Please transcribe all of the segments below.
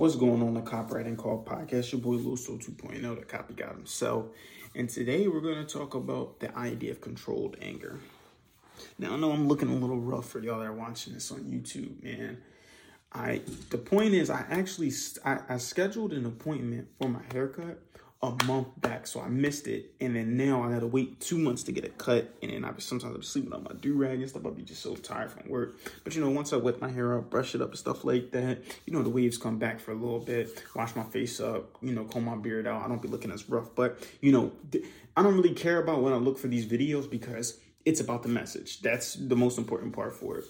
What's going on the Copywriting Call podcast? Your boy Luso 2.0, the copy got himself. And today we're going to talk about the idea of controlled anger. Now I know I'm looking a little rough for y'all that are watching this on YouTube, man. I the point is I actually I, I scheduled an appointment for my haircut a month back, so I missed it. And then now I gotta wait two months to get a cut. And then I be sometimes I'm sleeping on my do rag and stuff. I'll be just so tired from work. But you know, once I wet my hair up, brush it up and stuff like that, you know, the waves come back for a little bit, wash my face up, you know, comb my beard out. I don't be looking as rough. But you know, I don't really care about when I look for these videos because it's about the message. That's the most important part for it.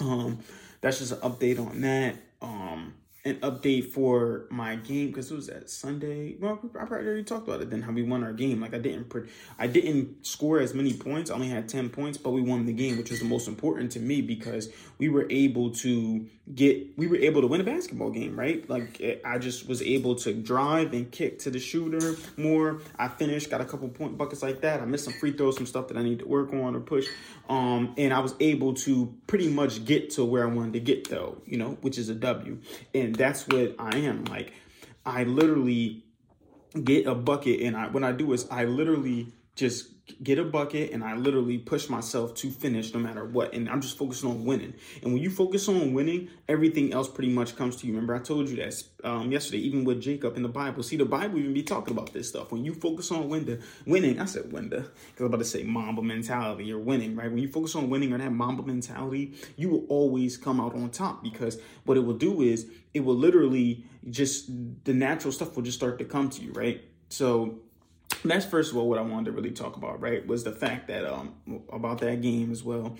Um, that's just an update on that. Um, an update for my game because it was at Sunday. Well, I probably already talked about it. Then how we won our game. Like I didn't, I didn't score as many points. I only had ten points, but we won the game, which was the most important to me because we were able to get, we were able to win a basketball game, right? Like I just was able to drive and kick to the shooter more. I finished, got a couple point buckets like that. I missed some free throws, some stuff that I need to work on or push. Um, and I was able to pretty much get to where I wanted to get though, you know, which is a W. And that's what I am. Like I literally get a bucket and I what I do is I literally just get a bucket and I literally push myself to finish no matter what. And I'm just focusing on winning. And when you focus on winning, everything else pretty much comes to you. Remember, I told you that um, yesterday, even with Jacob in the Bible. See, the Bible even be talking about this stuff. When you focus on winning, winning, I said winning, because I'm about to say Mamba mentality. You're winning, right? When you focus on winning or that Mamba mentality, you will always come out on top because what it will do is it will literally just, the natural stuff will just start to come to you, right? So that's first of all what I wanted to really talk about, right? Was the fact that um about that game as well,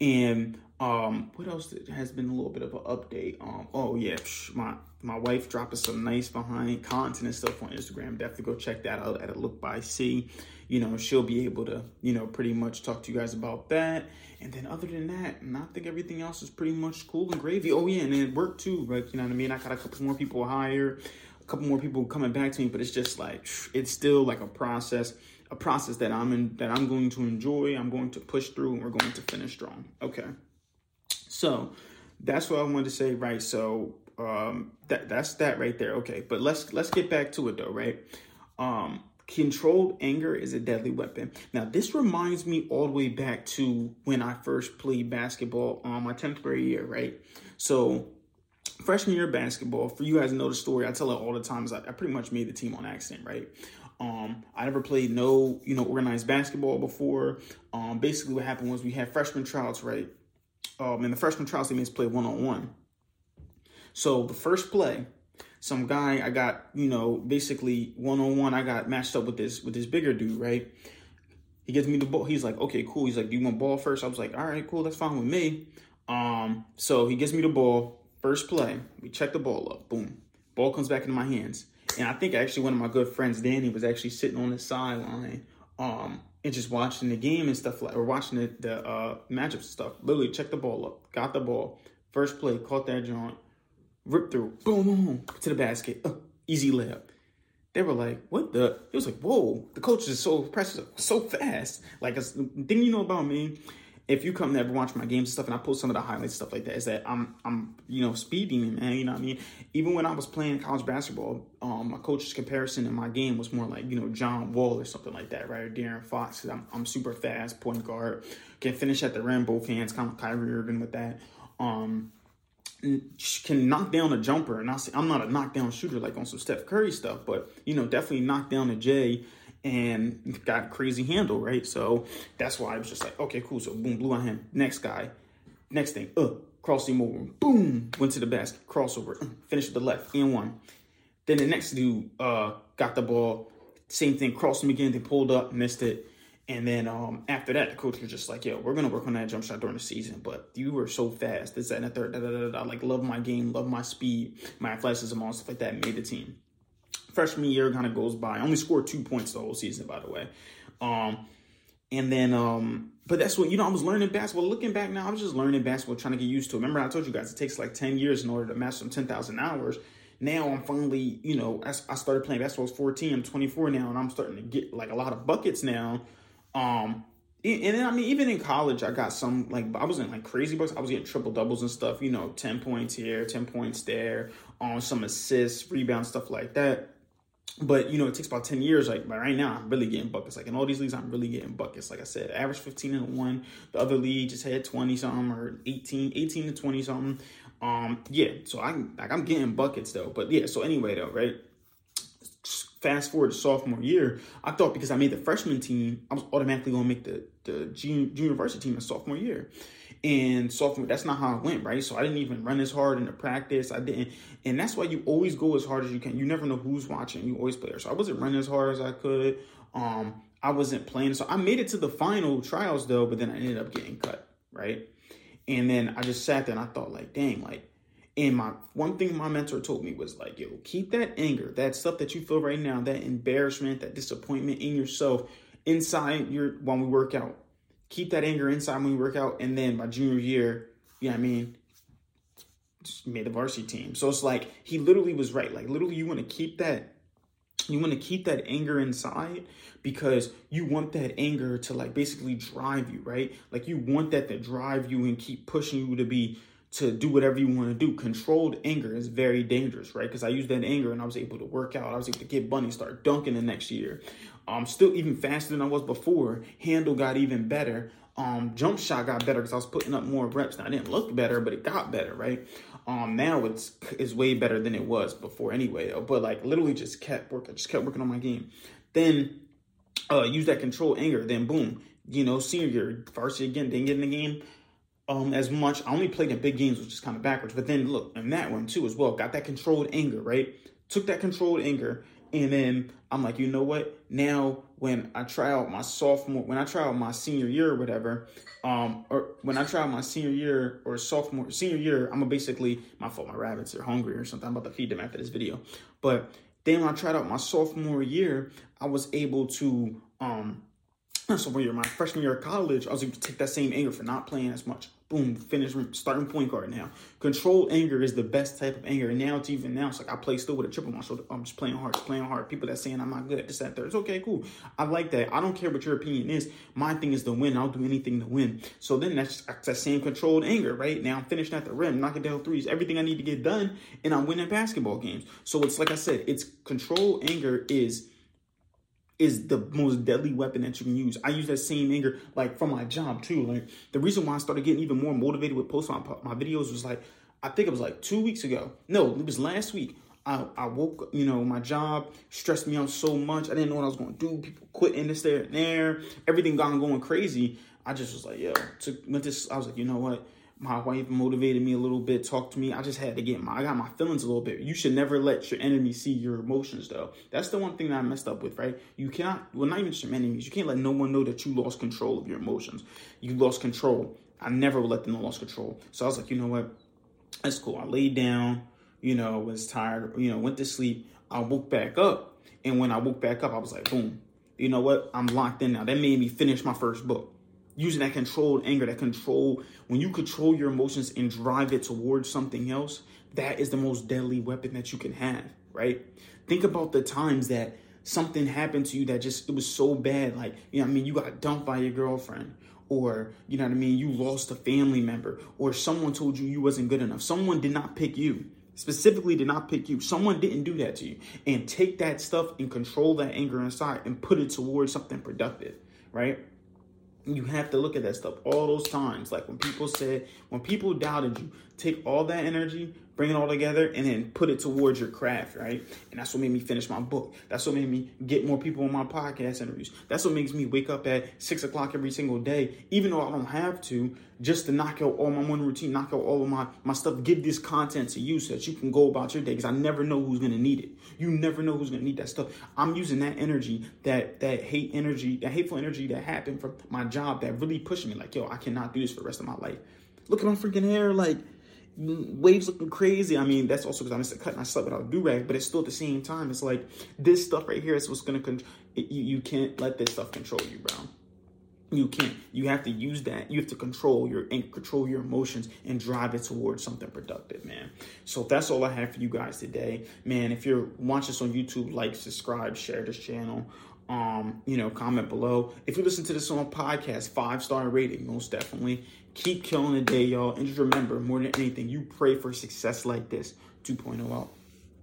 and um what else has been a little bit of an update? Um oh yeah, my my wife dropping some nice behind content and stuff on Instagram. Definitely go check that out at a look by C. You know she'll be able to you know pretty much talk to you guys about that. And then other than that, I think everything else is pretty much cool and gravy. Oh yeah, and it worked too. Like you know what I mean. I got a couple more people hired couple more people coming back to me, but it's just like it's still like a process, a process that I'm in that I'm going to enjoy. I'm going to push through, and we're going to finish strong. Okay, so that's what I wanted to say. Right, so um, that that's that right there. Okay, but let's let's get back to it though. Right, um, controlled anger is a deadly weapon. Now this reminds me all the way back to when I first played basketball on my 10th grade year. Right, so freshman year basketball, for you guys know the story, I tell it all the times. I, I pretty much made the team on accident, right? Um, I never played no, you know, organized basketball before. Um, basically, what happened was we had freshman trials, right? Um, and the freshman trials they made play one on one. So the first play, some guy I got, you know, basically one on one. I got matched up with this with this bigger dude, right? He gives me the ball. He's like, okay, cool. He's like, do you want ball first? I was like, all right, cool, that's fine with me. Um, so he gives me the ball. First play, we check the ball up. Boom. Ball comes back into my hands. And I think actually one of my good friends, Danny, was actually sitting on the sideline um, and just watching the game and stuff like, or watching the, the uh, matchup stuff. Literally checked the ball up, got the ball. First play, caught that joint, ripped through, boom, boom, boom, to the basket. Uh, easy layup. They were like, what the? It was like, whoa, the coach is so impressive, so fast. Like, a thing you know about me if you come never watch my games and stuff and I post some of the highlights stuff like that, is that I'm I'm you know speeding man. You know what I mean? Even when I was playing college basketball, um, my coach's comparison in my game was more like you know John Wall or something like that, right? Or De'Aaron Fox. I'm I'm super fast, point guard, can finish at the rim, both hands, kind of Kyrie Irving with that. Um, can knock down a jumper, and I say I'm not a knockdown shooter like on some Steph Curry stuff, but you know definitely knock down a J and got crazy handle, right? So that's why I was just like, okay, cool. So boom, blew on him. Next guy, next thing, uh, crossing over, boom, went to the basket, crossover, uh, finished the left, and one. Then the next dude uh got the ball, same thing, crossed him again, they pulled up, missed it. And then um, after that, the coach was just like, "Yo, we're gonna work on that jump shot during the season, but you were so fast. This, that, and the third. Da, da, da, da. Like, love my game, love my speed, my athleticism, all stuff like that. Made the team." Freshman year kind of goes by. Only scored two points the whole season, by the way. Um, and then, um, but that's what, you know, I was learning basketball. Looking back now, I was just learning basketball, trying to get used to it. Remember, I told you guys it takes like 10 years in order to master some 10,000 hours. Now I'm finally, you know, I, I started playing basketball was 14, I'm 24 now, and I'm starting to get like a lot of buckets now. Um, and then I mean, even in college, I got some like I wasn't like crazy bucks. I was getting triple doubles and stuff. You know, ten points here, ten points there, on some assists, rebounds, stuff like that. But you know, it takes about ten years. Like, but right now, I'm really getting buckets. Like in all these leagues, I'm really getting buckets. Like I said, average 15 and one. The other league just had 20 something or 18, 18 to 20 something. Um, yeah. So I'm like I'm getting buckets though. But yeah. So anyway though, right fast forward to sophomore year, I thought because I made the freshman team, I was automatically going to make the the junior, varsity team in sophomore year. And sophomore, that's not how it went, right? So I didn't even run as hard in the practice. I didn't, and that's why you always go as hard as you can. You never know who's watching. You always play. So I wasn't running as hard as I could. Um, I wasn't playing. So I made it to the final trials though, but then I ended up getting cut, right? And then I just sat there and I thought, like, dang, like and my one thing my mentor told me was like, yo, keep that anger, that stuff that you feel right now, that embarrassment, that disappointment in yourself inside your when we work out. Keep that anger inside when we work out. And then my junior year, you know what I mean? Just made the varsity team. So it's like he literally was right. Like literally you want to keep that you want to keep that anger inside because you want that anger to like basically drive you, right? Like you want that to drive you and keep pushing you to be to do whatever you want to do. Controlled anger is very dangerous, right? Because I used that anger and I was able to work out. I was able to get bunny, start dunking the next year. Um, still even faster than I was before. Handle got even better. Um, jump shot got better because I was putting up more reps. Now I didn't look better, but it got better, right? Um, now it's is way better than it was before anyway. But like literally just kept working, just kept working on my game. Then uh, use that control anger. Then boom, you know, senior year varsity again, didn't get in the game um, as much. I only played in big games, which is kind of backwards. But then look, in that one too as well, got that controlled anger, right? Took that controlled anger, and then I'm like, you know what? Now when I try out my sophomore, when I try out my senior year or whatever, um, or when I try out my senior year or sophomore senior year, I'm gonna basically my fault. My rabbits are hungry or something. I'm about to feed them after this video. But then when I tried out my sophomore year, I was able to um sophomore year, my freshman year of college, I was able to take that same anger for not playing as much boom, finish starting point guard now. Controlled anger is the best type of anger. And now it's even now, it's like I play still with a chip on my shoulder. I'm just playing hard, just playing hard. People that saying I'm not good at this, that, third. It's okay, cool. I like that. I don't care what your opinion is. My thing is to win. I'll do anything to win. So then that's, that's that same controlled anger, right? Now I'm finishing at the rim, knocking down threes, everything I need to get done, and I'm winning basketball games. So it's like I said, it's controlled anger is is the most deadly weapon that you can use. I use that same anger like from my job too. Like the reason why I started getting even more motivated with posting my, my videos was like I think it was like two weeks ago. No, it was last week. I, I woke, up, you know, my job stressed me out so much. I didn't know what I was going to do. People quitting this, there, and there. Everything gone going crazy. I just was like, yo, took, went this. I was like, you know what? My wife motivated me a little bit, talked to me. I just had to get my I got my feelings a little bit. You should never let your enemy see your emotions though. That's the one thing that I messed up with, right? You cannot well not even your enemies, you can't let no one know that you lost control of your emotions. You lost control. I never let them lost control. So I was like, you know what? That's cool. I laid down, you know, was tired, you know, went to sleep. I woke back up. And when I woke back up, I was like, boom, you know what? I'm locked in now. That made me finish my first book using that controlled anger, that control, when you control your emotions and drive it towards something else, that is the most deadly weapon that you can have, right? Think about the times that something happened to you that just, it was so bad. Like, you know I mean? You got dumped by your girlfriend or, you know what I mean? You lost a family member or someone told you you wasn't good enough. Someone did not pick you specifically did not pick you. Someone didn't do that to you. And take that stuff and control that anger inside and put it towards something productive, right? You have to look at that stuff all those times. Like when people said, when people doubted you, take all that energy, bring it all together, and then put it towards your craft, right? And that's what made me finish my book. That's what made me get more people on my podcast interviews. That's what makes me wake up at six o'clock every single day, even though I don't have to, just to knock out all my morning routine, knock out all of my, my stuff, give this content to you so that you can go about your day. Because I never know who's gonna need it. You never know who's gonna need that stuff. I'm using that energy, that that hate energy, that hateful energy that happened from my job that really pushed me. Like, yo, I cannot do this for the rest of my life. Look at my freaking hair, like waves looking crazy. I mean, that's also because I missed a cut and I slept without a do rag, but it's still at the same time. It's like this stuff right here is what's gonna you, you can't let this stuff control you, bro. You can't. You have to use that. You have to control your and control your emotions and drive it towards something productive, man. So that's all I have for you guys today, man. If you're watching this on YouTube, like, subscribe, share this channel. Um, you know, comment below. If you listen to this on a podcast, five star rating, most definitely. Keep killing the day, y'all. And just remember, more than anything, you pray for success like this. 2.0 out.